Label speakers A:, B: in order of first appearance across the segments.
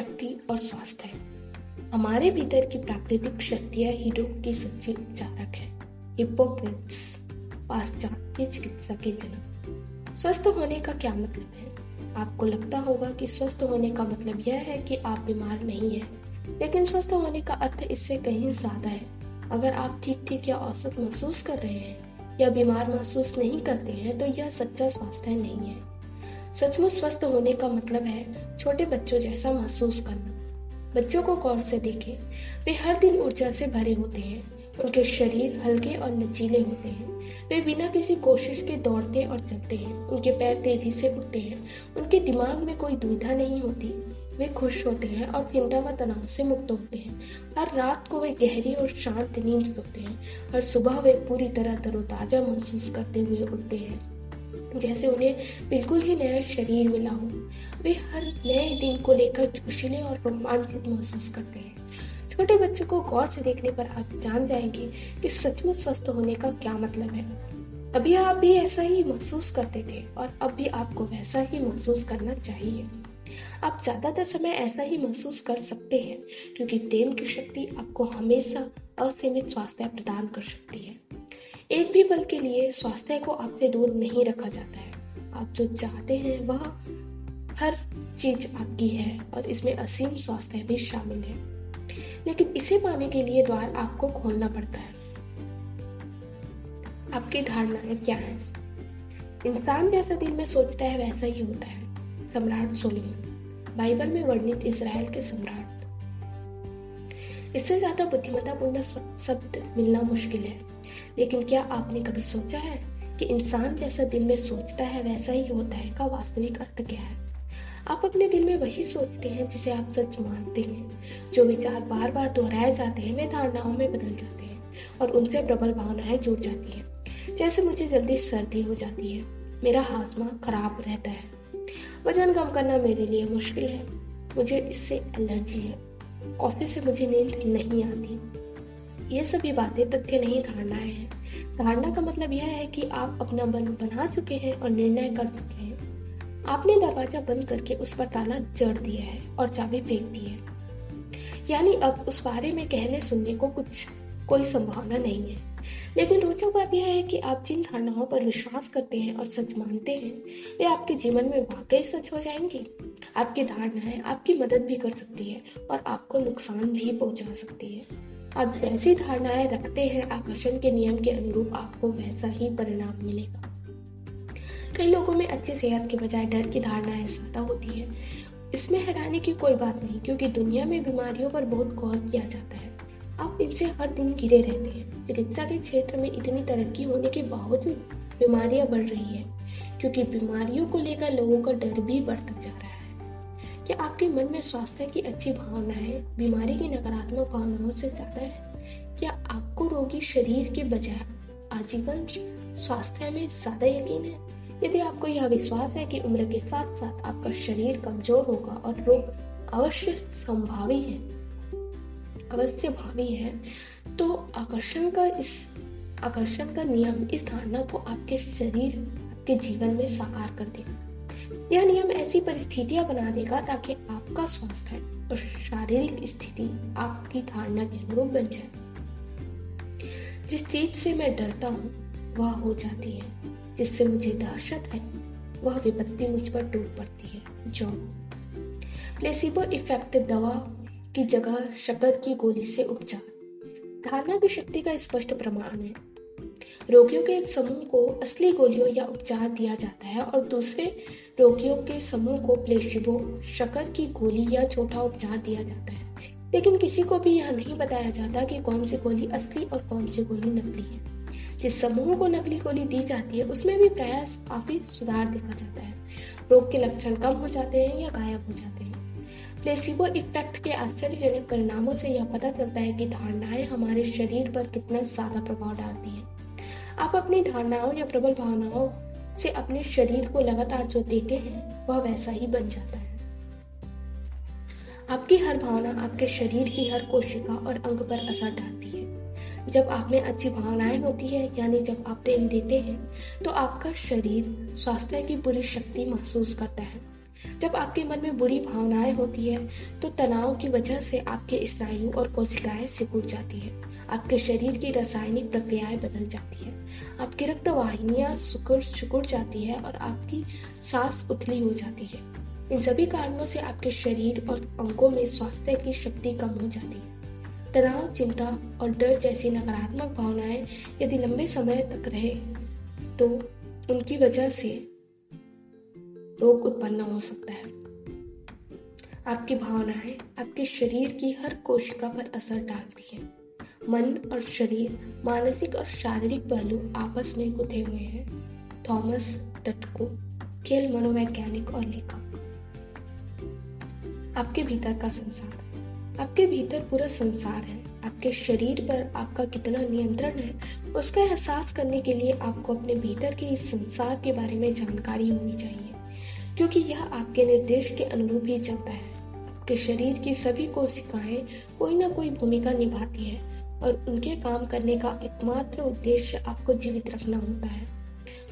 A: शक्ति और स्वास्थ्य है। हमारे भीतर की प्राकृतिक शक्तियाँ ही रोग की सच्ची है। हिपोक्रेट्स पाश्चात्य चिकित्सा के जनक। स्वस्थ होने का क्या मतलब है? आपको लगता होगा कि स्वस्थ होने का मतलब यह है कि आप बीमार नहीं है। लेकिन स्वस्थ होने का अर्थ इससे कहीं ज़्यादा है। अगर आप ठीक ठीक या औसत महसूस कर रहे हैं या बीमार महसूस नहीं करते हैं तो यह सच्चा स्वास्थ्य नहीं है। सचमुच स्वस्थ होने का मतलब है छोटे बच्चों जैसा महसूस करना। बच्चों को गौर से देखें। वे हर दिन ऊर्जा से भरे होते हैं। उनके शरीर हल्के और लचीले होते हैं। वे बिना किसी कोशिश के दौड़ते और चलते हैं। उनके पैर तेज़ी से उठते हैं। उनके दिमाग में कोई दुविधा नहीं होती। वे खुश होते हैं और चिंता व तनाव से मुक्त होते हैं। हर रात को वे गहरी और शांत नींद सोते हैं। और सुबह वे पूरी तरह तरोताजा महसूस करते हुए उठते हैं। जैसे उन्हें बिल्कुल ही नया शरीर मिला हो। वे हर नए दिन को लेकर जोशीले और रोमांचित महसूस करते हैं। छोटे बच्चों को गौर से देखने पर आप जान जाएँगे कि सचमुच स्वस्थ होने का क्या मतलब है। अभी आप भी ऐसा ही महसूस करते थे और अब भी आपको वैसा ही महसूस करना चाहिए। आप ज़्यादातर समय ऐसा ही महसूस कर सकते हैं, क्योंकि प्रेम की शक्ति आपको हमेशा असीमित स्वास्थ्य प्रदान कर सकती है। एक भी पल के लिए स्वास्थ्य को आपसे दूर नहीं रखा जाता है। आप जो चाहते हैं, वह हर चीज़ आपकी है और इसमें असीम स्वास्थ्य भी शामिल है। लेकिन इसे पाने के लिए द्वार आपको खोलना पड़ता है। आपकी धारणाएँ क्या है? इंसान जैसा दिल में सोचता है, वैसा ही होता है। सम्राट सोलोमन बाइबल में वर्णित इसराइल के सम्राट। इससे ज़्यादा बुद्धिमत्तापूर्ण शब्द मिलना मुश्किल है। लेकिन क्या आपने कभी सोचा है कि इंसान जैसा दिल में सोचता है, वैसा ही होता है? का वास्तविक अर्थ क्या है? आप अपने दिल में वही सोचते हैं जिसे आप सच मानते हैं। जो विचार बार बार दोहराए जाते हैं, वे धारणाओं में बदल जाते हैं और उनसे प्रबल भावनाएँ जुड़ जाती हैं। जैसे मुझे जल्दी सर्दी हो जाती है, मेरा हाजमा खराब रहता है। वज़न कम करना मेरे लिए मुश्किल है। मुझे इससे एलर्जी है। कॉफ़ी से मुझे नींद नहीं आती। ये सभी बातें तथ्य नहीं, धारणाएँ हैं। धारणा का मतलब यह है कि आप अपना मन बना चुके हैं और निर्णय कर चुके हैं। आपने दरवाज़ा बंद करके उस पर ताला जड़ दिया है और चाबी फेंक दी है। यानी अब उस बारे में कहने सुनने को कुछ, कोई संभावना नहीं है। लेकिन रोचक बात यह है कि आप जिन धारणाओं पर विश्वास करते हैं और सच मानते हैं, वे आपके जीवन में वाकई सच हो जाएँगी। आपकी धारणाएँ आपकी मदद भी कर सकती है और आपको नुकसान भी पहुँचा सकती है। आप जैसी धारणाएँ रखते हैं, आकर्षण के नियम के अनुरूप आपको वैसा ही परिणाम मिलेगा। कई लोगों में अच्छी सेहत के बजाय डर की धारणाएँ ज़्यादा होती है। इसमें हैरानी की कोई बात नहीं, क्योंकि दुनिया में बीमारियों पर बहुत गौर किया जाता है। आप इनसे हर दिन गिरे रहते हैं। चिकित्सा के क्षेत्र में इतनी तरक्की होने के बावजूद बीमारियाँ बढ़ रही है, क्योंकि बीमारियों को लेकर लोगों का डर भी बढ़ता जा रहा है। क्या आपके मन में स्वास्थ्य की अच्छी भावना है, बीमारी की नकारात्मक भावनाओं से ज़्यादा है, क्या आपको रोगी शरीर के बजाय आजीवन स्वास्थ्य में ज़्यादा यकीन है? यदि आपको यह विश्वास है कि उम्र के साथ साथ आपका शरीर कमज़ोर होगा और रोग अवश्य संभावी है, अवश्य भावी है तो आकर्षण का इस, आकर्षण का नियम इस धारणा को आपके शरीर, आपके जीवन में साकार कर देगा। यह नियम ऐसी परिस्थितियाँ बना देगा ताकि आपका स्वास्थ्य और शारीरिक स्थिति आपकी धारणा के अनुरूप बन जाए। जिस चीज़ से मैं डरता हूँ, वह हो जाती है। जिससे मुझे दहशत है, वह विपत्ति मुझ पर टूट पड़ती है। जॉब प्लेसिबो इफ़ेक्ट दवा की जगह शक्कर की गोली से उपचार। धारणा की शक्ति का स्पष्ट प्रमाण है। रोगियों के एक समूह को असली गोलियों या उपचार दिया जाता है और दूसरे रोगियों के समूह को प्लेसिबो शक्कर की गोली या छोटा उपचार दिया जाता है। लेकिन किसी को भी यह नहीं बताया जाता कि कौन सी गोली असली और कौन सी गोली नकली है। जिस समूह को नकली गोली दी जाती है, उसमें भी प्रयास काफ़ी सुधार देखा जाता है। रोग के लक्षण कम हो जाते हैं या गायब हो जाते हैं। प्लेसिबो इफ़ेक्ट के आश्चर्यजनक परिणामों से यह पता चलता है कि धारणाएँ हमारे शरीर पर कितना ज़्यादा प्रभाव डालती हैं। आप अपनी धारणाओं या प्रबल भावनाओं से अपने शरीर को लगातार जो देते हैं, वह वैसा ही बन जाता है। आपकी हर भावना आपके शरीर की हर कोशिका और अंग पर असर डालती है। जब आप में अच्छी भावनाएँ होती है, यानी जब आप प्रेम देते हैं तो आपका शरीर स्वास्थ्य की पूरी शक्ति महसूस करता है। जब आपके मन में बुरी भावनाएँ होती है तो तनाव की वजह से आपके स्नायु और कोशिकाएँ सिकुड़ जाती है। आपके शरीर की रासायनिक प्रक्रियाएँ बदल जाती है। आपकी रक्त वाहिनियाँ सुकुड़, सिकुड़ जाती है और आपकी सांस उथली हो जाती है। इन सभी कारणों से आपके शरीर और अंगों में स्वास्थ्य की शक्ति कम हो जाती है। तनाव, चिंता और डर जैसी नकारात्मक भावनाएँ यदि लंबे समय तक रहे तो उनकी वजह से रोग उत्पन्न हो सकता है। आपकी भावनाएँ आपके शरीर की हर कोशिका पर असर डालती है। मन और शरीर मानसिक और शारीरिक पहलू आपस में गुथे हुए हैं। थॉमस टटको खेल मनोवैज्ञानिक और लेखक। आपके भीतर का संसार। आपके भीतर पूरा संसार है। आपके शरीर पर आपका कितना नियंत्रण है, उसका एहसास करने के लिए आपको अपने भीतर के इस संसार के बारे में जानकारी होनी चाहिए। क्योंकि यह आपके निर्देश के अनुरूप ही चलता है। आपके शरीर की सभी कोशिकाएँ कोई ना कोई भूमिका निभाती है और उनके काम करने का एकमात्र उद्देश्य आपको जीवित रखना होता है।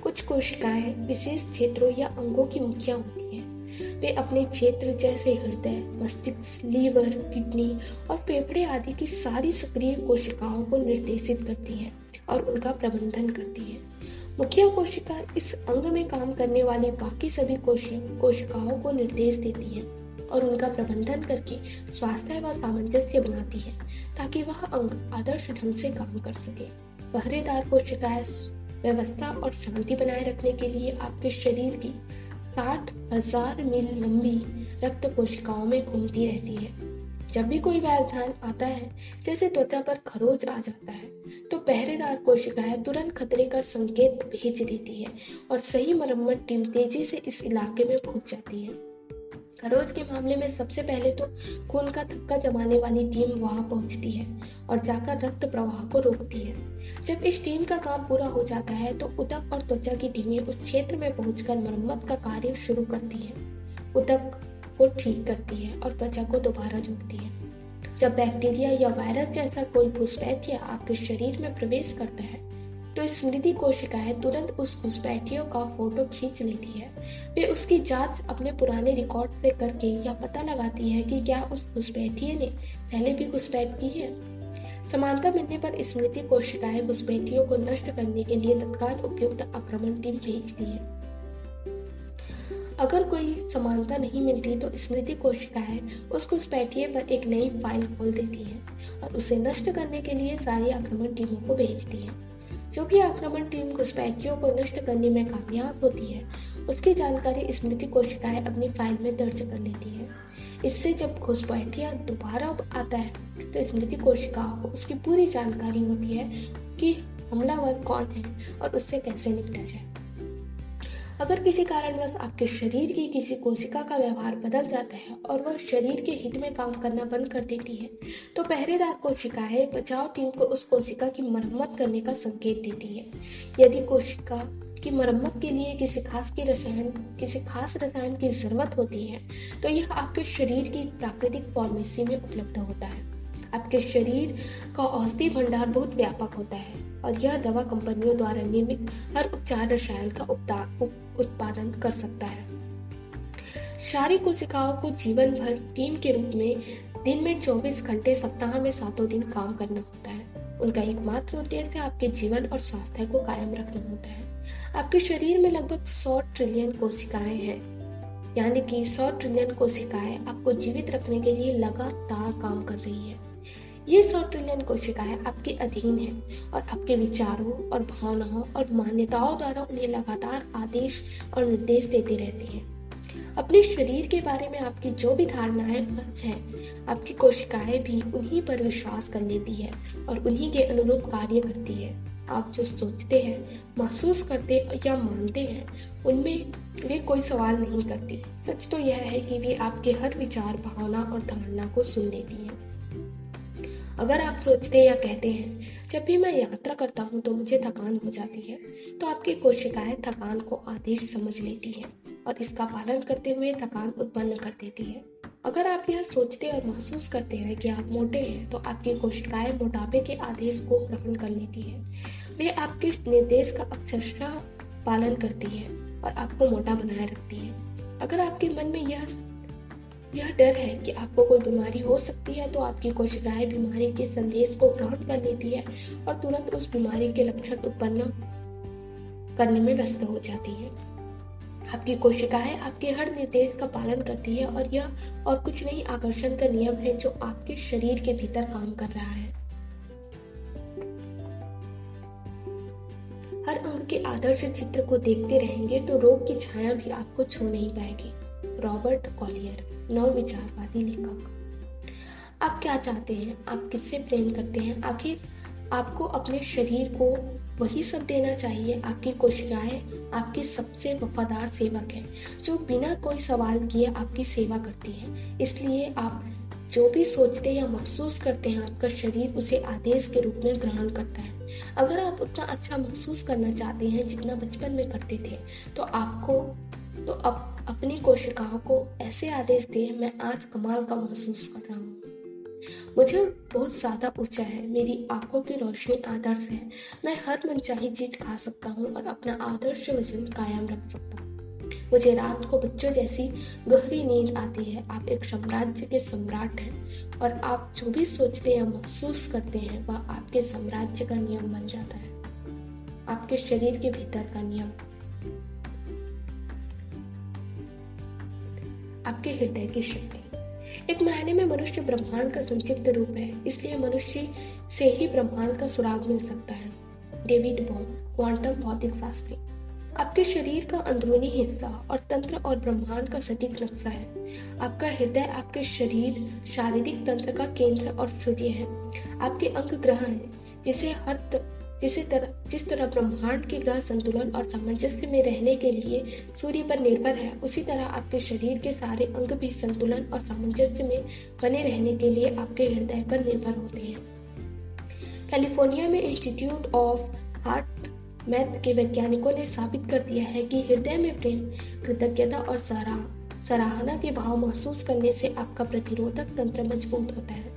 A: कुछ कोशिकाएँ विशेष क्षेत्रों या अंगों की मुखिया होती हैं। वे अपने क्षेत्र जैसे हृदय, मस्तिष्क, लीवर, किडनी और फेफड़े आदि की सारी सक्रिय कोशिकाओं को निर्देशित करती हैं और उनका प्रबंधन करती है। मुखिया कोशिका इस अंग में काम करने वाली बाकी सभी कोशिकाओं को निर्देश देती है और उनका प्रबंधन करके स्वास्थ्य व सामंजस्य बनाती है ताकि वह अंग आदर्श ढंग से काम कर सके। पहरेदार कोशिकाएँ व्यवस्था और शांति बनाए रखने के लिए आपके शरीर की साठ हज़ार मील लंबी रक्त कोशिकाओं में घूमती रहती है। जब भी कोई व्यवधान आता है, जैसे त्वचा पर खरोच आ जाता है तो पहरेदार कोशिकाएँ तुरंत खतरे का संकेत भेज देती है और सही मरम्मत टीम तेज़ी से इस इलाके में पहुँच जाती है। खरोज के मामले में सबसे पहले तो खून का थक्का जमाने वाली टीम वहाँ पहुँचती है और जाकर रक्त प्रवाह को रोकती है। जब इस टीम का काम पूरा हो जाता है तो उदक और त्वचा की टीमें उस क्षेत्र में पहुंचकर मरम्मत का कार्य शुरू करती है। उदक को ठीक करती है और त्वचा को दोबारा जोड़ती है। जब बैक्टीरिया या वायरस जैसा कोई घुसपैठिया आपके शरीर में प्रवेश करता है तो स्मृति कोशिकाएँ तुरंत उस घुसपैठियों का फ़ोटो खींच लेती है। वे उसकी जाँच अपने पुराने रिकॉर्ड से करके यह पता लगाती है कि क्या उस घुसपैठिए ने पहले भी घुसपैठ की है। समानता मिलने पर स्मृति कोशिकाएँ घुसपैठियों को नष्ट करने के लिए तत्काल उपयुक्त आक्रमण टीम भेजती है। अगर कोई समानता नहीं मिलती तो स्मृति कोशिकाएँ उस घुसपैठिए पर एक नई फ़ाइल खोल देती है और उसे नष्ट करने के लिए सारी आक्रमण टीमों को भेजती है। जो भी आक्रमण टीम घुसपैठियों को नष्ट करने में कामयाब होती है, उसकी जानकारी स्मृति कोशिकाएँ अपनी फ़ाइल में दर्ज कर लेती है। इससे जब घुसपैठिया दोबारा आता है तो स्मृति कोशिकाओं को उसकी पूरी जानकारी होती है कि हमलावर कौन है और उससे कैसे निपटा जाए। अगर किसी कारणवश आपके शरीर की किसी कोशिका का व्यवहार बदल जाता है और वह शरीर के हित में काम करना बंद कर देती है तो पहरेदार कोशिकाएँ बचाव टीम को उस कोशिका की मरम्मत करने का संकेत देती है। यदि कोशिका की मरम्मत के लिए किसी खास की रसायन, किसी खास रसायन की ज़रूरत होती है तो यह आपके शरीर की प्राकृतिक फार्मेसी में उपलब्ध होता है। आपके शरीर का औषधि भंडार बहुत व्यापक होता है। और यह दवा कंपनियों द्वारा निर्मित हर उपचार रसायन का उत्पादन कर सकता है। शारीरिक कोशिकाओं को जीवन भर टीम के रूप में दिन में 24 घंटे, सप्ताह में सातों दिन काम करना होता है। उनका एकमात्र उद्देश्य आपके जीवन और स्वास्थ्य को कायम रखना होता है। आपके शरीर में लगभग 100 ट्रिलियन कोशिकाएँ हैं। यानी कि 100 ट्रिलियन कोशिकाएँ आपको जीवित रखने के लिए लगातार काम कर रही है। ये सौ ट्रिलियन कोशिकाएँ आपके अधीन हैं और आपके विचारों और भावनाओं और मान्यताओं द्वारा उन्हें लगातार आदेश और निर्देश देती रहती हैं। अपने शरीर के बारे में आपकी जो भी धारणाएँ हैं, आपकी कोशिकाएँ भी उन्हीं पर विश्वास कर लेती है और उन्हीं के अनुरूप कार्य करती है। आप जो सोचते हैं, महसूस करते या मानते हैं, उनमें वे कोई सवाल नहीं करती। सच तो यह है कि वे आपके हर विचार, भावना और धारणा को सुन लेती हैं। अगर आप सोचते या कहते हैं, जब भी मैं यात्रा करता हूँ तो मुझे थकान हो जाती है तो आपकी कोशिकाएँ थकान को आदेश समझ लेती हैं और इसका पालन करते हुए थकान उत्पन्न कर देती है। अगर आप यह सोचते और महसूस करते हैं कि आप मोटे हैं तो आपकी कोशिकाएँ मोटापे के आदेश को ग्रहण कर लेती है। वे आपके निर्देश का अक्षरशः पालन करती है और आपको मोटा बनाए रखती है। अगर आपके मन में यह यह डर है कि आपको कोई बीमारी हो सकती है तो आपकी कोशिकाएँ बीमारी के संदेश को ग्रहण कर लेती है और तुरंत उस बीमारी के लक्षण उत्पन्न करने में व्यस्त हो जाती है। आपकी कोशिकाएँ आपके हर निर्देश का पालन करती है और यह और कुछ नहीं, आकर्षण का नियम है जो आपके शरीर के भीतर काम कर रहा है। हर अंग के आदर्श चित्र को देखते रहेंगे तो रोग की छाया भी आपको छू नहीं पाएगी। Robert Collier. नव विचारवादी लेखक। आप क्या चाहते हैं? आप किससे प्रेम करते हैं? आखिर आपको अपने शरीर को वही सब देना चाहिए, आपकी कोशिकाएँ आपके सबसे वफादार सेवक हैं, जो बिना कोई सवाल किए आपकी सेवा करती हैं। इसलिए आप जो भी सोचते या महसूस करते हैं, आपका शरीर उसे आदेश के रूप में ग्रहण करता है। अगर आप उतना अच्छा महसूस करना चाहते हैं जितना बचपन में करते थे तो आपको तो अब अपनी कोशिकाओं को ऐसे आदेश दे, मैं आज कमाल का महसूस कर रहा हूँ। मुझे बहुत ज़्यादा ऊर्जा है, मेरी आँखों की रोशनी आदर्श है। मैं हर मनचाही चीज़ खा सकता हूँ और अपना आदर्श वज़न कायम रख सकता हूँ। मुझे रात को बच्चों जैसी गहरी नींद आती है। आप एक साम्राज्य के सम्राट हैं और आप जो भी सोचते या महसूस करते हैं, वह आपके साम्राज्य का नियम बन जाता है। आपके शरीर के भीतर का नियम। आपके हृदय की शक्ति। एक मायने में मनुष्य ब्रह्मांड का संक्षिप्त रूप है, इसलिए मनुष्य से ही ब्रह्मांड का सुराग मिल सकता है। डेविड बॉम, क्वांटम भौतिक शास्त्री। आपके शरीर का अंदरूनी हिस्सा और तंत्र और ब्रह्मांड का सटीक नक्शा है। आपका हृदय आपके शरीर, शारीरिक तंत्र का केंद्र और सूर्य है। आपके अंग ग्रह हैं, जिसे हर जिसे तरह जिस तरह ब्रह्मांड के ग्रह संतुलन और सामंजस्य में रहने के लिए सूर्य पर निर्भर है, उसी तरह आपके शरीर के सारे अंग भी संतुलन और सामंजस्य में बने रहने के लिए आपके हृदय पर निर्भर होते हैं। कैलिफ़ोर्निया में इंस्टीट्यूट ऑफ़ हार्ट मैथ के वैज्ञानिकों ने साबित कर दिया है कि हृदय में प्रेम, कृतज्ञता और सराह सराहना के भाव महसूस करने से आपका प्रतिरोधक तंत्र मज़बूत होता है।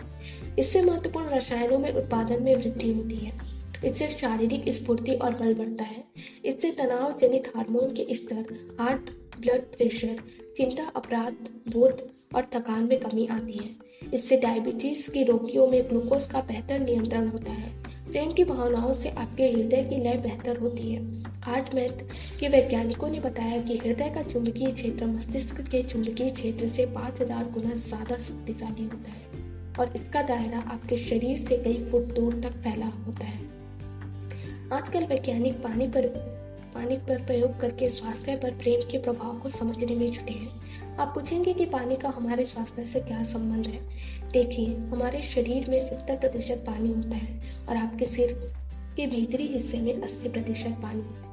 A: इससे महत्वपूर्ण रसायनों में उत्पादन में वृद्धि होती है। इससे शारीरिक स्फूर्ति और बल बढ़ता है। इससे तनाव जनित हार्मोन के स्तर हार्ट ब्लड प्रेशर चिंता, अपराध, बोध और थकान में कमी आती है। इससे डायबिटीज़ के रोगियों में ग्लूकोज का बेहतर नियंत्रण होता है। प्रेम की भावनाओं से आपके हृदय की लय बेहतर होती है। हार्ट मैथ के वैज्ञानिकों ने बताया कि हृदय का चुंबकीय क्षेत्र मस्तिष्क के चुंबकीय क्षेत्र से 5000 गुना ज़्यादा शक्तिशाली होता है और इसका दायरा आपके शरीर से कई फुट दूर तक फैला होता है। आजकल वैज्ञानिक पानी पर पानी पर प्रयोग करके स्वास्थ्य पर प्रेम के प्रभाव को समझने में जुटे हैं। आप पूछेंगे कि पानी का हमारे स्वास्थ्य से क्या संबंध है? देखिए, हमारे शरीर में सत्तर प्रतिशत पानी होता है और आपके सिर के भीतरी हिस्से में अस्सी प्रतिशत पानी।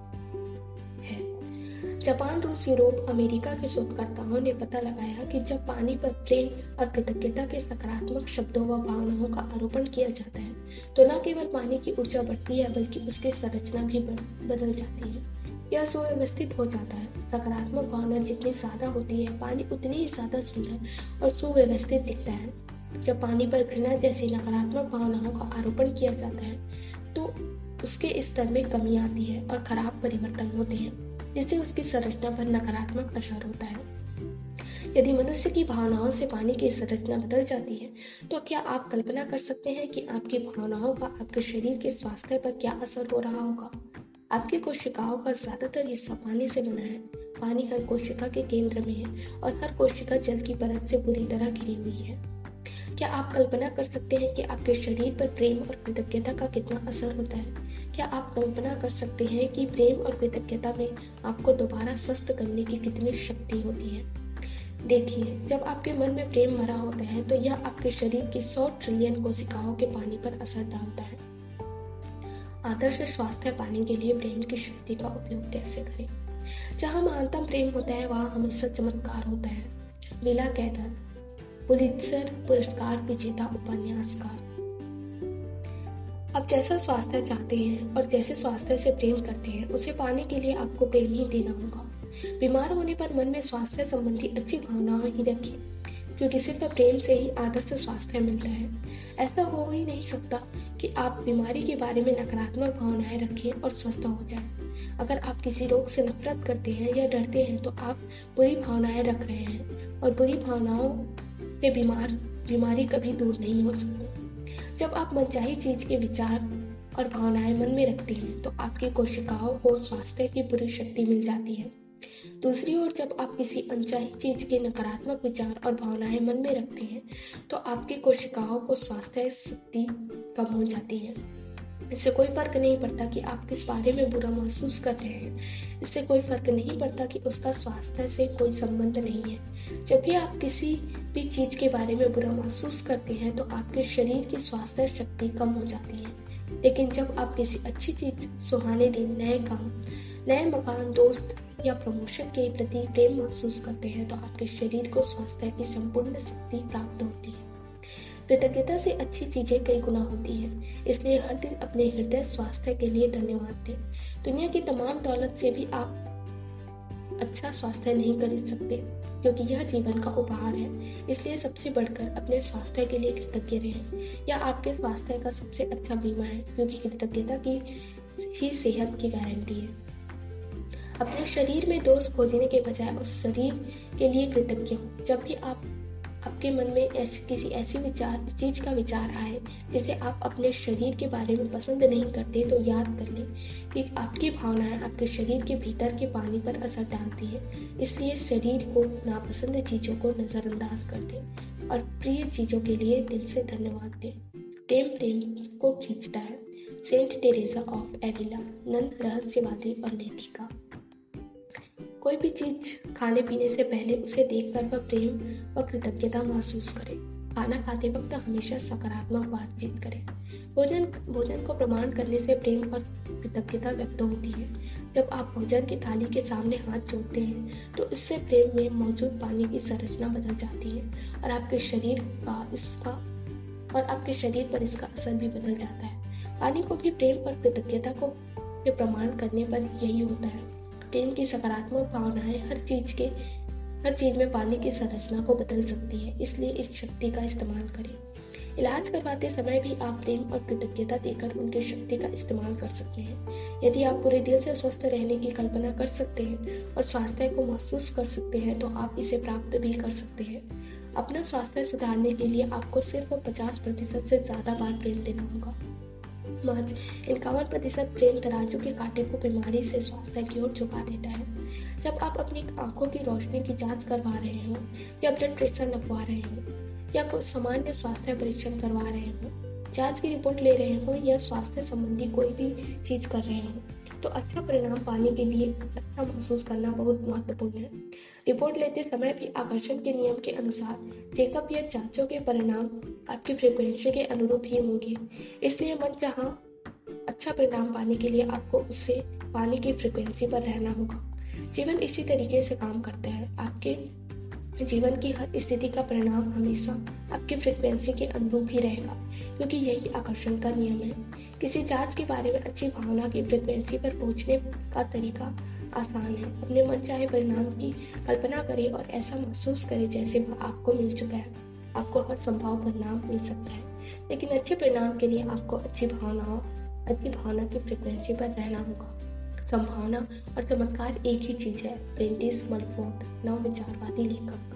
A: जापान, रूस, यूरोप, अमेरिका के शोधकर्ताओं ने पता लगाया कि जब पानी पर प्रेम और कृतज्ञता के सकारात्मक शब्दों व भावनाओं का आरोपण किया जाता है। तो न केवल पानी की ऊर्जा बढ़ती है, बल्कि उसकी संरचना भी बदल जाती है। यह सुव्यवस्थित हो जाता है। सकारात्मक भावना जितनी ज़्यादा होती है, पानी उतनी ही ज़्यादा सुंदर और सुव्यवस्थित दिखता है। जब पानी पर घृणा जैसी नकारात्मक भावनाओं का आरोपण किया जाता है तो उसके स्तर में कमी आती है और खराब परिवर्तन होते हैं। जिससे उसकी संरचना पर नकारात्मक असर होता है, यदि मनुष्य की भावनाओं से पानी की संरचना बदल जाती है तो क्या आप कल्पना कर सकते हैं कि आपकी भावनाओं का आपके शरीर के स्वास्थ्य पर क्या असर हो रहा होगा? आपकी कोशिकाओं का ज़्यादातर हिस्सा पानी से बना है। पानी हर कोशिका के केंद्र में है और हर कोशिका जल की परत से बुरी तरह घिरी हुई है। क्या आप कल्पना कर सकते हैं कि आपके शरीर पर प्रेम और कृतज्ञता का कितना असर होता है? क्या आप कल्पना कर सकते हैं कि प्रेम और कृतज्ञता में आपको दोबारा स्वस्थ करने की कितनी शक्ति होती है? देखिए, जब आपके मन में प्रेम भरा होता है तो यह आपके शरीर की 100 ट्रिलियन कोशिकाओं के पानी पर असर डालता है। आदर्श स्वास्थ्य पाने के लिए प्रेम की शक्ति का उपयोग कैसे करें? जहाँ महानतम प्रेम होता है, वहाँ हमेशा चमत्कार होता है। विला कैदर पुलित्सर पुरस्कार, विजेता उपन्यासकार। आप जैसा स्वास्थ्य चाहते हैं और जैसे स्वास्थ्य से प्रेम करते हैं, उसे पाने के लिए आपको प्रेम ही देना होगा। बीमार होने पर मन में स्वास्थ्य संबंधी अच्छी भावनाएँ ही रखें, क्योंकि सिर्फ़ प्रेम से ही आदर्श स्वास्थ्य मिलता है। ऐसा हो ही नहीं सकता कि आप बीमारी के बारे में नकारात्मक भावनाएँ रखें और स्वस्थ हो जाएँ। अगर आप किसी रोग से नफरत करते हैं या डरते हैं तो आप बुरी भावनाएँ रख रहे हैं और बुरी भावनाओं से बीमार, बीमारी कभी दूर नहीं हो सकती। जब आप मनचाही चीज़ के विचार और भावनाएँ मन में रखते हैं तो आपकी कोशिकाओं को स्वास्थ्य की पूरी शक्ति मिल जाती है। दूसरी ओर, जब आप किसी अनचाही चीज़ के नकारात्मक विचार और भावनाएँ मन में रखते हैं तो आपकी कोशिकाओं को स्वास्थ्य शक्ति कम हो जाती है। इससे कोई फ़र्क नहीं पड़ता कि आप किस बारे में बुरा महसूस कर रहे हैं। इससे कोई फ़र्क नहीं पड़ता कि उसका स्वास्थ्य से कोई संबंध नहीं है। जब भी आप किसी भी चीज़ के बारे में बुरा महसूस करते हैं तो आपके शरीर की स्वास्थ्य शक्ति कम हो जाती है। लेकिन जब आप किसी अच्छी चीज़, सुहाने दिन, नए काम, नए मकान, दोस्त या प्रमोशन के प्रति प्रेम महसूस करते हैं तो आपके शरीर को स्वास्थ्य की संपूर्ण शक्ति प्राप्त होती है। कृतज्ञता से अच्छी चीज़ें कई गुना होती हैं। इसलिए हर दिन अपने हृदय स्वास्थ्य के लिए धन्यवाद दें। दुनिया की तमाम दौलत से भी आप अच्छा स्वास्थ्य नहीं खरीद सकते, क्योंकि यह जीवन का उपहार है। इसलिए सबसे बढ़कर अपने स्वास्थ्य के लिए कृतज्ञ रहें। यह आपके स्वास्थ्य का सबसे अच्छा बीमा है, क्योंकि कृतज्ञता की ही सेहत की गारंटी है। अपने शरीर में दोष खोजने के बजाय उस शरीर के लिए कृतज्ञ हो। जब भी आप आपके मन में ऐसी किसी ऐसी विचार, चीज़ का विचार आए, जिसे आप अपने शरीर के बारे में पसंद नहीं करते तो याद कर लें कि आपकी भावनाएँ आपके शरीर के भीतर के पानी पर असर डालती है। इसलिए शरीर को नापसंद चीज़ों को नजरअंदाज कर दें और प्रिय चीज़ों के लिए दिल से धन्यवाद दें। प्रेम प्रेम को खींचता है। Saint Teresa of Avila nun रहस्यवादी और लेखिका। कोई भी चीज़ खाने पीने से पहले उसे देखकर वह प्रेम व कृतज्ञता महसूस करे। खाना खाते वक्त हमेशा सकारात्मक बातचीत करें। भोजन भोजन को प्रमाण करने से प्रेम और कृतज्ञता व्यक्त होती है। जब आप भोजन की थाली के सामने हाथ जोड़ते हैं तो इससे प्रेम में मौजूद पानी की संरचना बदल जाती है और आपके शरीर का इसका, और आपके शरीर पर इसका असर भी बदल जाता है। पानी को भी प्रेम और कृतज्ञता को प्रमाण करने पर यही होता है। प्रेम की सकारात्मक भावनाएँ हर चीज़ के, हर चीज़ में पानी की संरचना को बदल सकती है, इसलिए इस शक्ति का इस्तेमाल करें। इलाज करवाते समय भी आप प्रेम और कृतज्ञता देकर उनकी शक्ति का इस्तेमाल कर सकते हैं। यदि आप पूरे दिल से स्वस्थ रहने की कल्पना कर सकते हैं और स्वास्थ्य को महसूस कर सकते हैं तो आप इसे प्राप्त भी कर सकते हैं। अपना स्वास्थ्य सुधारने के लिए आपको सिर्फ़ 50 प्रतिशत से ज़्यादा बार प्रेम देना होगा। महज इक्यावन प्रतिशत प्रेम तराजू के कांटे को बीमारी से स्वास्थ्य की ओर झुका देता है। जब आप अपनी आँखों की रोशनी की जाँच करवा रहे हो, या ब्लड प्रेशर नपवा रहे हो, या कोई सामान्य स्वास्थ्य परीक्षण करवा रहे हो, जाँच की रिपोर्ट ले रहे हो, या स्वास्थ्य संबंधी कोई भी चीज़ कर रहे हो तो अच्छा परिणाम पाने के लिए अच्छा महसूस करना बहुत महत्वपूर्ण है। रिपोर्ट लेते समय भी आकर्षण के नियम के अनुसार चेकअप या जांचों के परिणाम आपकी फ्रिक्वेंसी के अनुरूप ही होंगे। इसलिए मन जहाँ अच्छा परिणाम पाने के लिए आपको उससे पानी की फ्रिक्वेंसी पर रहना होगा। जीवन इसी तरीके से काम करता है। आपके जीवन की हर स्थिति का परिणाम हमेशा आपकी फ्रिक्वेंसी के अनुरूप ही रहेगा, क्योंकि यही आकर्षण का नियम है। किसी जाँच के बारे में अच्छी भावना की फ्रिक्वेंसी पर पहुँचने का तरीका आसान है। अपने मन चाहे परिणाम की कल्पना करें और ऐसा महसूस करें जैसे वह आपको मिल चुका है। आपको हर संभव परिणाम मिल सकता है। लेकिन अच्छे परिणाम के लिए आपको अच्छी भावनाओं अच्छी भावना की फ्रिक्वेंसी पर रहना होगा। संभावना और चमत्कार एक ही चीज़ है प्रेंटिस मलफोर्ड नव विचारवादी लेखक।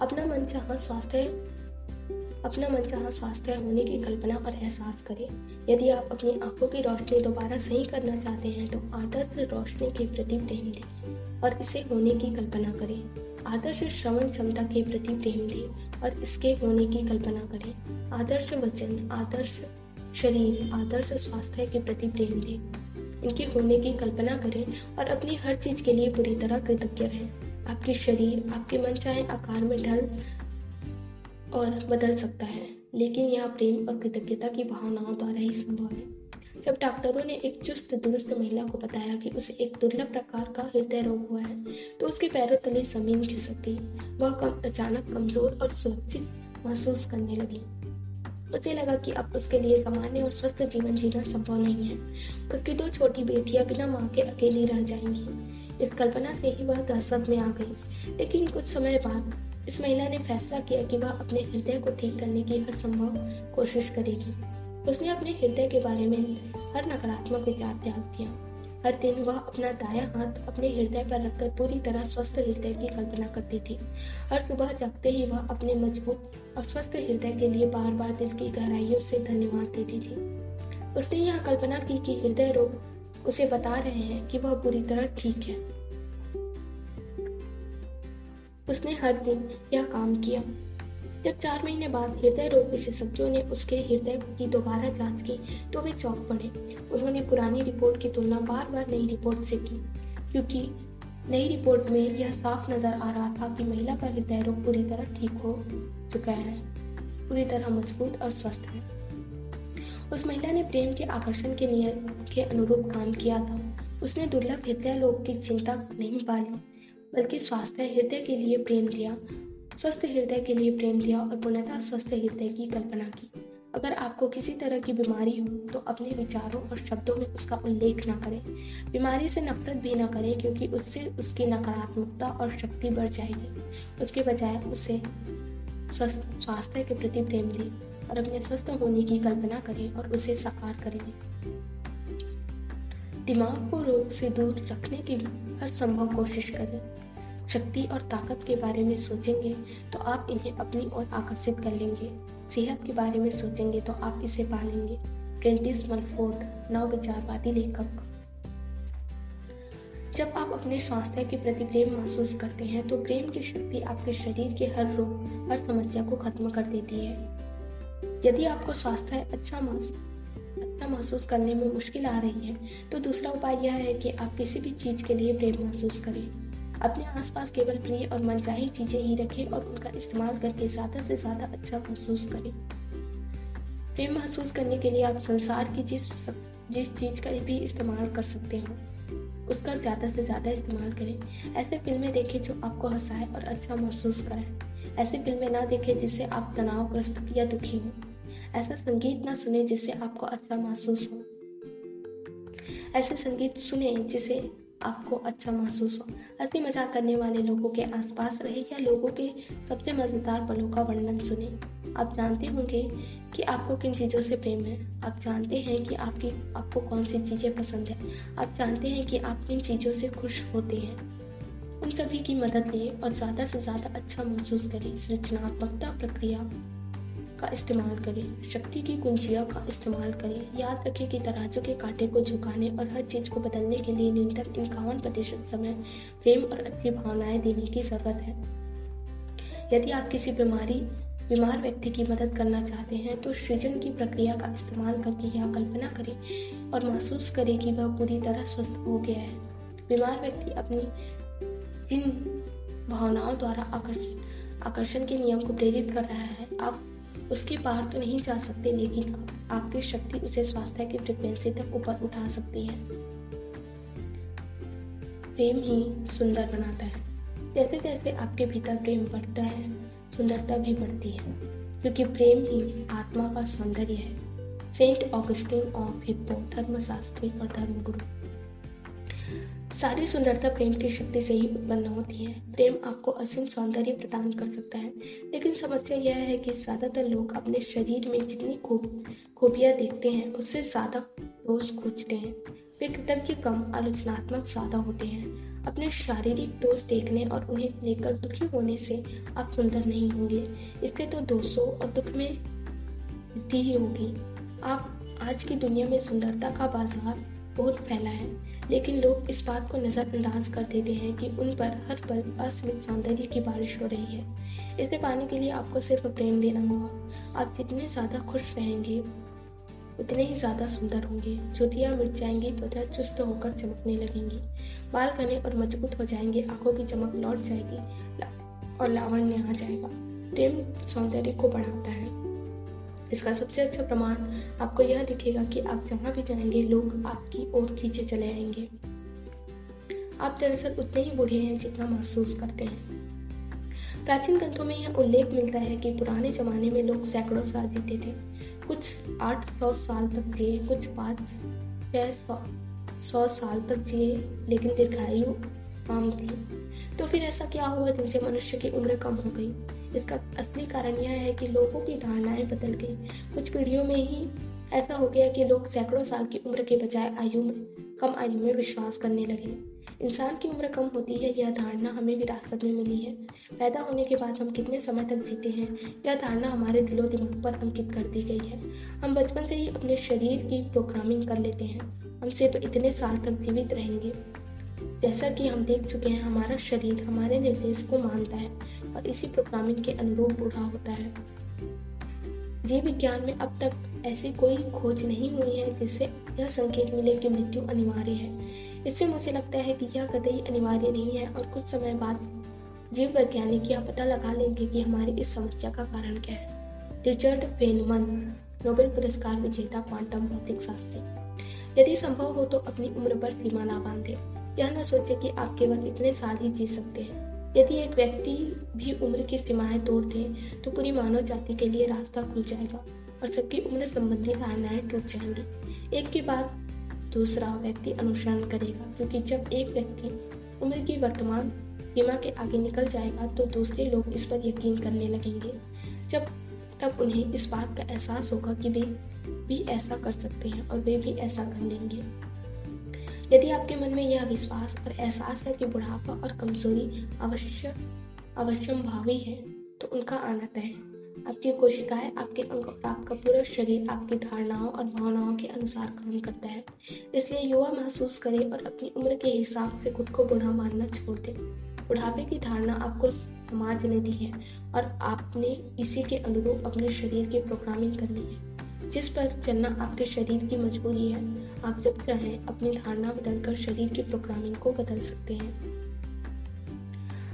A: अपना मन चाह स्वास्थ्य अपना मन चाह स्वास्थ्य होने की कल्पना और एहसास करें। यदि आप अपनी आँखों की रोशनी दोबारा सही करना चाहते हैं तो आदर्श रोशनी के प्रति प्रेम दें और इसे होने की कल्पना करें। आदर्श श्रवण क्षमता के प्रति प्रेम दें और इसके होने की कल्पना करें। आदर्श वचन, आदर्श शरीर, आदर्श स्वास्थ्य के प्रति प्रेम दें। इनके होने की कल्पना करें और अपनी हर चीज़ के लिए पूरी तरह कृतज्ञ रहें। आपके शरीर, आपके मन, चाहे आकार में ढल और बदल सकता है। लेकिन यह प्रेम और कृतज्ञता की भावनाओं द्वारा ही संभव है। जब डॉक्टरों ने एक चुस्त, दुरुस्त महिला को बताया कि उसे एक दुर्लभ प्रकार का हृदय रोग हुआ है तो उसके पैरों तले ज़मीन खिसक गई वह कम, अचानक कमज़ोर और सुरक्षित महसूस करने लगी। उसे लगा कि अब उसके लिए सामान्य और स्वस्थ जीवन जीना संभव नहीं है उसकी दो छोटी बेटियाँ बिना माँ के अकेली रह जाएँगी। इस कल्पना से ही वह दहशत में आ गई। लेकिन कुछ समय बाद इस महिला ने फैसला किया कि वह अपने हृदय को ठीक करने की हर संभव कोशिश करेगी। उसने अपने हृदय के बारे में हर नकारात्मक विचार त्याग दिया। हर दिन वह अपना दाया हाथ अपने हृदय पर रखकर पूरी तरह स्वस्थ हृदय की कल्पना करती थी। हर सुबह जगते ही वह अपने मज़बूत और स्वस्थ हृदय के लिए बार बार दिल की गहराइयों से धन्यवाद देती थी। उसने यह कल्पना की कि हृदय रोग उसे बता रहे हैं कि वह पूरी तरह ठीक है। उसने हर दिन यह काम किया। जब चार महीने बाद हृदय रोग विशेषज्ञों ने उसके हृदय की दोबारा जाँच की तो वे चौंक पड़े। उन्होंने पुरानी रिपोर्ट की तुलना बार बार नई रिपोर्ट से की, क्योंकि नई रिपोर्ट में यह साफ़ नज़र आ रहा था कि महिला का हृदय रोग पूरी तरह ठीक हो चुका है, पूरी तरह मज़बूत और स्वस्थ है। उस महिला ने प्रेम के आकर्षण के नियम के अनुरूप काम किया था। उसने दुर्लभ हृदय रोग की चिंता नहीं पाली बल्कि स्वास्थ्य हृदय के लिए प्रेम दिया, स्वस्थ हृदय के लिए प्रेम दिया और पूर्णतः स्वस्थ हृदय की कल्पना की। अगर आपको किसी तरह की बीमारी हो तो अपने विचारों और शब्दों में उसका उल्लेख न करें। बीमारी से नफरत भी न करें, क्योंकि उससे उसकी नकारात्मकता और शक्ति बढ़ जाएगी। उसके बजाय उसे स्वस्थ, स्वास्थ्य के प्रति प्रेम दें और अपने स्वस्थ होने की कल्पना करें और उसे साकार करें दिमाग को रोग से दूर रखने की हर संभव कोशिश करें। शक्ति और ताकत के बारे में सोचेंगे तो आप इन्हें अपनी ओर आकर्षित कर लेंगे। सेहत के बारे में सोचेंगे तो आप इसे पालेंगे। प्रेंटिस मलफोर्ड नव विचारवादी लेखक। जब आप अपने स्वास्थ्य के प्रति प्रेम महसूस करते हैं तो प्रेम की शक्ति आपके शरीर के हर रोग, हर समस्या को खत्म कर देती है। यदि आपको स्वास्थ्य अच्छा महसूस अच्छा महसूस करने में मुश्किल आ रही है। तो दूसरा उपाय यह है कि आप किसी भी चीज़ के लिए प्रेम महसूस करें। अपने आसपास केवल प्रिय और मनचाही चीज़ें ही रखें और उनका इस्तेमाल करके ज़्यादा से ज़्यादा अच्छा महसूस करें। प्रेम महसूस करने के लिए आप संसार की जिस जिस चीज़ का भी इस्तेमाल कर सकते हो, उसका ज़्यादा से ज़्यादा इस्तेमाल करें। ऐसे फ़िल्में देखें जो आपको हंसाए और अच्छा महसूस कराए। ऐसे फ़िल्में ना देखें जिससे आप तनावग्रस्त या दुखी हो। ऐसा संगीत ना सुने जिससे आपको अच्छा महसूस हो। ऐसे संगीत सुने जिसे आपको अच्छा महसूस हो। हँसी मज़ाक करने वाले लोगों के आसपास रहे या लोगों के सबसे मज़ेदार पलों का वर्णन सुने। आप जानते होंगे कि आपको किन चीज़ों से प्रेम है। आप जानते हैं कि आपकी, आपको कौन सी चीज़ें पसंद है। आप जानते हैं कि आप किन चीज़ों से खुश होते हैं। उन सभी की मदद लें और ज़्यादा से ज़्यादा अच्छा महसूस करें। सृजनात्मकता प्रक्रिया। का इस्तेमाल करें, शक्ति की कुंजिया का इस्तेमाल करें, याद रखें कि तराजू के कांटे को झुकाने और हर चीज़ को बदलने के लिए न्यूनतम इक्यावन प्रतिशत समय प्रेम और अच्छी भावनाएँ देने की ज़रूरत है। यदि आप किसी बीमारी, बीमार व्यक्ति की मदद करना चाहते हैं तो सृजन की प्रक्रिया का इस्तेमाल करके यह कल्पना करें और महसूस करें कि वह पूरी तरह स्वस्थ हो गया है। बीमार व्यक्ति अपनी जिन भावनाओं द्वारा आकर्षण आकर्षण के नियम को प्रेरित कर रहा है, आप उसके पार तो नहीं जा सकते, लेकिन आपकी शक्ति उसे स्वास्थ्य की फ्रिक्वेंसी तक ऊपर उठा सकती है। प्रेम ही सुंदर बनाता है। जैसे जैसे आपके भीतर प्रेम बढ़ता है, सुंदरता भी बढ़ती है, क्योंकि प्रेम ही आत्मा का सौंदर्य है। सेंट ऑगस्टिन ऑफ़ हिप्पो, धर्मशास्त्री और धर्मगुरु। सारी सुंदरता प्रेम की शक्ति से ही उत्पन्न होती है। प्रेम आपको असीम सौंदर्य प्रदान कर सकता है। लेकिन समस्या यह है कि ज़्यादातर लोग अपने शरीर में जितनी खूब, खूबियाँ देखते हैं, उससे ज़्यादा दोष खोजते हैं। वे कृतज्ञ, कम, आलोचनात्मक ज़्यादा होते हैं। अपने शारीरिक दोष देखने और उन्हें लेकर दुखी होने से आप सुंदर नहीं होंगे। इससे तो दोषों और दुख में वृद्धि ही होगी। आप आज की दुनिया में सुंदरता का बाज़ार बहुत फैला है। लेकिन लोग इस बात को नज़रअंदाज कर देते हैं कि उन पर हर पल अस्मित सौंदर्य की बारिश हो रही है। इसे पाने के लिए आपको सिर्फ़ प्रेम देना होगा। आप जितने ज़्यादा खुश रहेंगे, उतने ही ज़्यादा सुंदर होंगे। चुटियाँ मिट जाएँगी, त्वचा चुस्त होकर चमकने लगेंगी। बाल घने और मज़बूत हो जाएँगे, आँखों की चमक लौट जाएगी और लावण्य आ जाएगा। प्रेम सौंदर्य को बढ़ाता है। इसका सबसे अच्छा प्रमाण आपको यह दिखेगा कि आप जहाँ भी जाएँगे, लोग आपकी ओर खींचे चले आएँगे। आप दरअसल उतने ही बूढ़े हैं जितना महसूस करते हैं। प्राचीन ग्रंथों में यह उल्लेख मिलता है कि पुराने जमाने में लोग सैकड़ों साल जीते थे। कुछ आठ सौ साल तक जिए, कुछ पाँच छह सौ सौ साल तक जिए, लेकिन दीर्घायु आम थी। तो फिर ऐसा क्या हुआ जिनसे मनुष्य की उम्र कम हो गई? इसका असली कारण यह है कि लोगों की धारणाएँ बदल गई। कुछ पीढ़ियों में ही ऐसा हो गया कि लोग सैकड़ों साल की उम्र के बजाय आयु में, कम आयु में विश्वास करने लगे। इंसान की उम्र कम होती है, यह धारणा हमें विरासत में मिली है। पैदा होने के बाद हम कितने समय तक जीते हैं, यह धारणा हमारे दिलो दिमाग पर अंकित कर दी गई है। हम बचपन से ही अपने शरीर की प्रोग्रामिंग कर लेते हैं। हमसे तो इतने साल तक जीवित रहेंगे। जैसा कि हम देख चुके हैं, हमारा शरीर हमारे निर्देश को मानता है। और इसी प्रोग्रामिंग के अनुरूप बूढ़ा होता है। जीव विज्ञान में अब तक ऐसी कोई खोज नहीं हुई है जिससे यह संकेत मिले कि मृत्यु अनिवार्य है। इससे मुझे लगता है कि यह कतई अनिवार्य नहीं है और कुछ समय बाद जीव वैज्ञानिक यह पता लगा लेंगे कि हमारी इस समस्या का कारण क्या है। रिचर्ड फेनमन नोबेल पुरस्कार विजेता क्वांटम भौतिक शास्त्री यदि संभव हो तो अपनी उम्र पर सीमा ना बांधे यह न सोचे कि आप केवल इतने साल ही जी सकते हैं। यदि एक व्यक्ति भी उम्र की सीमाएँ तोड़ दे तो पूरी मानव जाति के लिए रास्ता खुल जाएगा और सबकी उम्र संबंधी धारणाएँ टूट जाएँगी। एक के बाद दूसरा व्यक्ति अनुसरण करेगा, क्योंकि जब एक व्यक्ति उम्र की वर्तमान सीमा के आगे निकल जाएगा तो दूसरे लोग इस पर यकीन करने लगेंगे। जब तब उन्हें इस बात का एहसास होगा कि वे भी ऐसा कर सकते हैं और वे भी ऐसा कर लेंगे। यदि आपके मन में यह विश्वास और एहसास है कि बुढ़ापा और कमज़ोरी अवश्य अवश्यम भावी है तो उनका आना तय आपकी कोशिकाएँ आपके अंग और आपका पूरा शरीर आपकी धारणाओं और भावनाओं के अनुसार काम करता है। इसलिए युवा महसूस करें और अपनी उम्र के हिसाब से खुद को बूढ़ा मानना छोड़ दें। बुढ़ापे की धारणा आपको समाज ने दी है और आपने इसी के अनुरूप अपने शरीर की प्रोग्रामिंग करनी है। जिस पर चलना आपके शरीर की मजबूरी है आप जब चाहें अपनी धारणा बदलकर शरीर की प्रोग्रामिंग को बदल सकते हैं।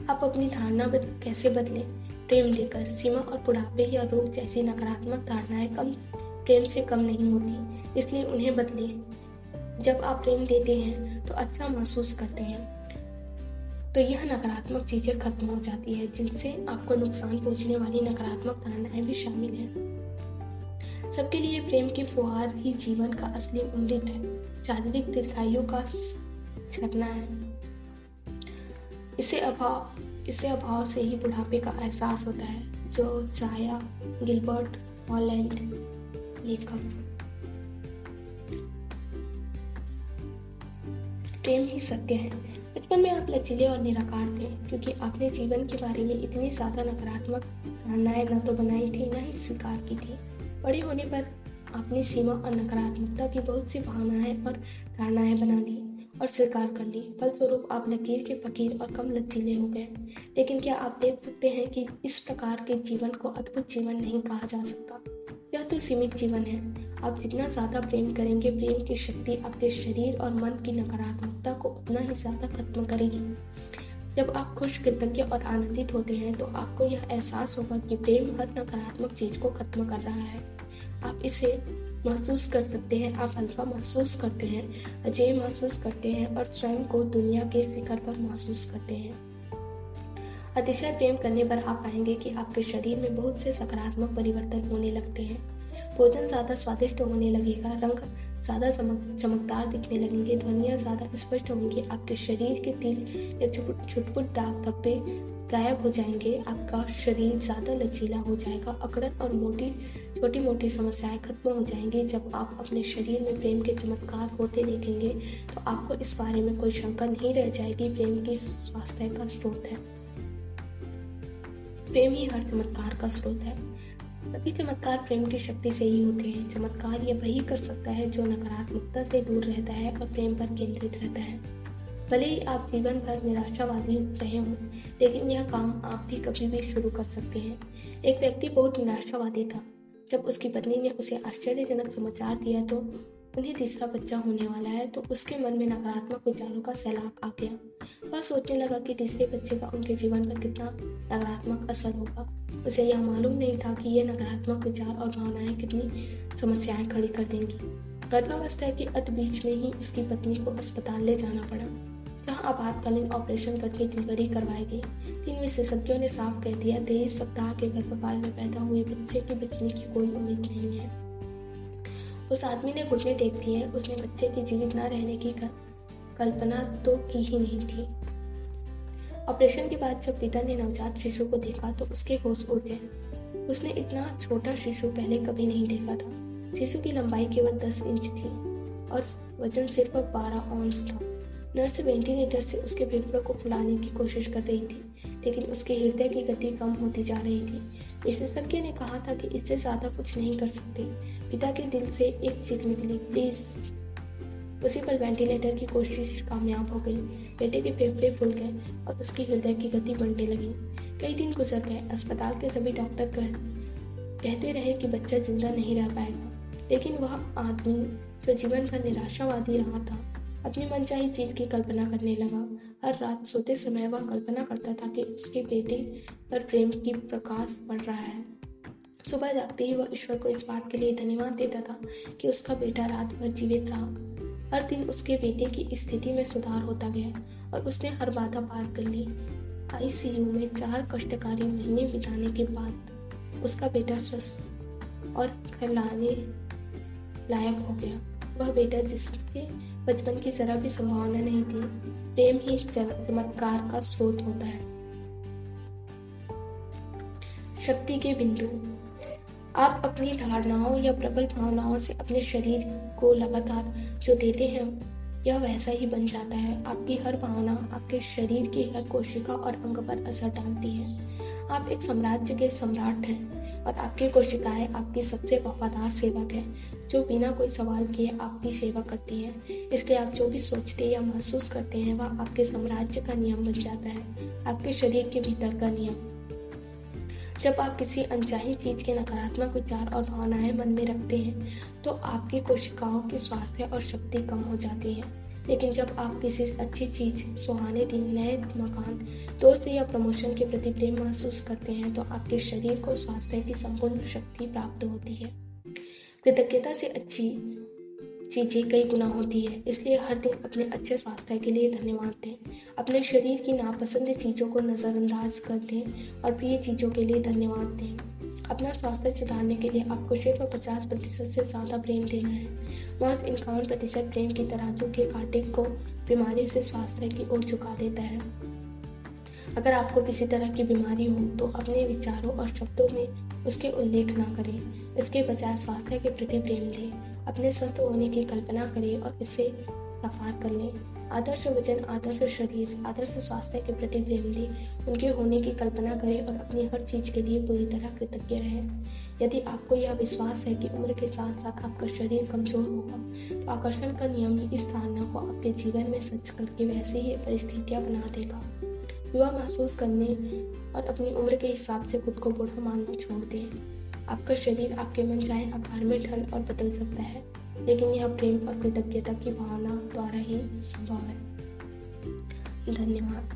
A: आप अपनी धारणा बद, कैसे बदलें? प्रेम देकर सीमा और बुढ़ापे या रोग जैसी नकारात्मक धारणाएँ कम प्रेम से कम नहीं होती इसलिए उन्हें बदलें। जब आप प्रेम देते हैं तो अच्छा महसूस करते हैं। तो यह नकारात्मक चीज़ें खत्म हो जाती है जिनसे आपको नुकसान पहुँचने वाली नकारात्मक धारणाएँ भी शामिल हैं। सबके लिए प्रेम की फुहार ही जीवन का असली अमृत है। शारीरिक दीर्घायु का झरना है। इसे अभाव इसे अभाव से ही बुढ़ापे का एहसास होता है, जो चाया गिलबर्ट हॉलैंड लेखक प्रेम ही सत्य है। बचपन में आप लचीले और निराकार थे, क्योंकि आपने जीवन के बारे में इतनी ज़्यादा नकारात्मक धारणाएँ न तो बनाई थी, न ही स्वीकार की थी। बड़े होने पर आपने सीमा और नकारात्मकता की बहुत सी भावनाएँ और धारणाएँ बना ली और स्वीकार कर ली। फलस्वरूप आप लकीर के फकीर और कम लचीले हो गए। लेकिन क्या आप देख सकते हैं कि इस प्रकार के जीवन को अद्भुत जीवन नहीं कहा जा सकता? यह तो सीमित जीवन है। आप जितना ज़्यादा प्रेम करेंगे, प्रेम की शक्ति आपके शरीर और मन की नकारात्मकता को उतना ही ज़्यादा खत्म करेगी। जब आप खुश, कृतज्ञ और आनंदित होते हैं तो आपको यह एहसास होगा कि प्रेम हर नकारात्मक चीज़ को खत्म कर रहा है। आप इसे महसूस कर सकते हैं, आप हल्का महसूस करते हैं, अजय महसूस करते हैं और स्वयं को दुनिया के शिखर पर महसूस करते हैं। अतिशय प्रेम करने पर आप पाएँगे कि आपके शरीर में बहुत से सकारात्मक परिवर्तन होने लगते हैं। भोजन ज़्यादा स्वादिष्ट होने लगेगा, रंग ज़्यादा चमक, चमकदार दिखने लगेंगे, ध्वनियाँ ज़्यादा स्पष्ट होंगी, आपके शरीर के तिल या छुटपुट दाग धब्बे गायब हो जाएँगे, आपका शरीर ज़्यादा लचीला हो जाएगा, अकड़न और मोटी छोटी मोटी समस्याएँ खत्म हो जाएँगी। जब आप अपने शरीर में प्रेम के चमत्कार होते देखेंगे तो आपको इस बारे में कोई शंका नहीं रह जाएगी। प्रेम की स्वास्थ्य का स्रोत है। प्रेम ही हर चमत्कार का स्रोत है। सभी चमत्कार प्रेम की शक्ति से ही होते हैं। चमत्कार ये वही कर सकता है जो नकारात्मकता से दूर रहता है और प्रेम पर केंद्रित रहता है। भले ही आप जीवन भर निराशावादी रहे हों, लेकिन यह काम आप भी कभी भी शुरू कर सकते हैं। एक व्यक्ति बहुत निराशावादी था। जब उसकी पत्नी ने उसे आश्चर्यजनक समाचार दिया तो उन्हें तीसरा बच्चा होने वाला है तो उसके मन में नकारात्मक विचारों का सैलाब आ गया। वह सोचने लगा कि तीसरे बच्चे का उनके जीवन पर कितना नकारात्मक असर होगा। उसे यह मालूम नहीं था कि ये नकारात्मक विचार और भावनाएँ कितनी समस्याएँ खड़ी कर देंगी। गर्भावस्था के अत बीच में ही उसकी पत्नी को अस्पताल ले जाना पड़ा, जहाँ आपातकालीन ऑपरेशन करके डिलीवरी करवाई गई। तीन विशेषज्ञों ने साफ़ कह दिया तेईस सप्ताह के गर्भकाल में पैदा हुए बच्चे के बचने की कोई उम्मीद नहीं है। उस आदमी ने घुटने टेक दिए, उसने बच्चे के जीवित न रहने की कल्पना तो की ही नहीं थी। ऑपरेशन के बाद जब पिता ने नवजात शिशु को देखा तो उसके होश उड़ गए। उसने इतना छोटा शिशु पहले कभी नहीं देखा था। शिशु की लंबाई केवल दस इंच थी और वज़न सिर्फ़ बारह ऑन्स था। नर्स वेंटिलेटर से उसके फेफड़ों को फुलाने की कोशिश कर रही थी, लेकिन उसके हृदय की गति कम होती जा रही थी। विशेषज्ञ ने कहा था कि इससे ज़्यादा कुछ नहीं कर सकते। पिता के दिल से एक चीख निकली, प्लीज़ उसी पर वेंटिलेटर की कोशिश कामयाब हो गई। बेटे के फेफड़े फूल गए और उसकी हृदय की गति बढ़ने लगी। कई दिन गुजर गए। अस्पताल के सभी डॉक्टर कहते रहे कि बच्चा ज़िंदा नहीं रह पाएगा। लेकिन वह आदमी जो जीवन भर निराशावादी रहा था, अपनी मनचाही चीज़ की कल्पना करने लगा। हर रात सोते समय वह कल्पना करता था कि उसके बेटे पर प्रेम की प्रकाश पड़ रहा है। सुबह जागते ही वह ईश्वर को इस बात के लिए धन्यवाद देता था कि उसका बेटा रात भर जीवित रहा। हर दिन उसके बेटे की स्थिति में सुधार होता गया और उसने हर बाधा पार कर ली। आईसीयू में चार कष्टकारी महीने बिताने के बाद उसका बेटा स्वस्थ और खिलाने लायक हो गया। वह बेटा जिसके बचपन की जरा भी संभावना नहीं थी, प्रेम ही चमत्कार का स्रोत होता है। शक्ति के बिंदु आप अपनी धारणाओं या प्रबल भावनाओं से अपने शरीर को लगातार जो देते हैं, यह वैसा ही बन जाता है। आपकी हर भावना आपके शरीर की हर कोशिका और अंग पर असर डालती है। आप एक साम्राज्य के सम्राट हैं और आपकी कोशिकाएँ आपकी सबसे वफादार सेवक है, जो बिना कोई सवाल किए आपकी सेवा करती है। इसलिए आप जो भी सोचते या महसूस करते हैं, वह आपके साम्राज्य का नियम बन जाता है। आपके शरीर के भीतर का नियम। जब आप किसी अनचाही चीज़ के नकारात्मक विचार और भावनाएँ मन में रखते हैं तो आपकी कोशिकाओं की स्वास्थ्य और शक्ति कम हो जाती है। लेकिन जब आप किसी अच्छी चीज़, सुहाने दिन, नए मकान, दोस्त या प्रमोशन के प्रति प्रेम महसूस करते हैं तो आपके शरीर को स्वास्थ्य की संपूर्ण शक्ति प्राप्त होती है। कृतज्ञता से अच्छी चीज़ें कई गुना होती है। इसलिए हर दिन अपने अच्छे स्वास्थ्य के लिए धन्यवाद दें। अपने शरीर की नापसंद चीज़ों को नजरअंदाज कर दें और प्रिय चीज़ों के लिए धन्यवाद दें। अपना स्वास्थ्य सुधारने के लिए आपको सिर्फ़ पचास प्रतिशत से ज़्यादा प्रेम देना है। महज इक्यावन प्रतिशत प्रेम की तराजू के कांटे को बीमारी से स्वास्थ्य की ओर झुका देता है। अगर आपको किसी तरह की बीमारी हो तो अपने विचारों और शब्दों में उसके उल्लेख ना करें। इसके बजाय स्वास्थ्य के प्रति प्रेम दें। अपने स्वस्थ होने की कल्पना करें और इसे साकार कर लें। आदर्श वज़न आदर्श शरीर, आदर्श स्वास्थ्य के प्रति प्रेम दें। उनके होने की कल्पना करें और अपनी हर चीज़ के लिए पूरी तरह कृतज्ञ रहें। यदि आपको यह विश्वास है कि उम्र के साथ साथ आपका शरीर कमज़ोर होगा तो आकर्षण का नियम इस धारणा को आपके जीवन में सच करके वैसी ही परिस्थितियाँ बना देगा। युवा महसूस करने और अपनी उम्र के हिसाब से खुद को बूढ़ा मानना छोड़ दें। आपका शरीर आपके मन चाहे आकार में ढल और बदल सकता है, लेकिन यह प्रेम और कृतज्ञता की भावना द्वारा ही संभव है। धन्यवाद।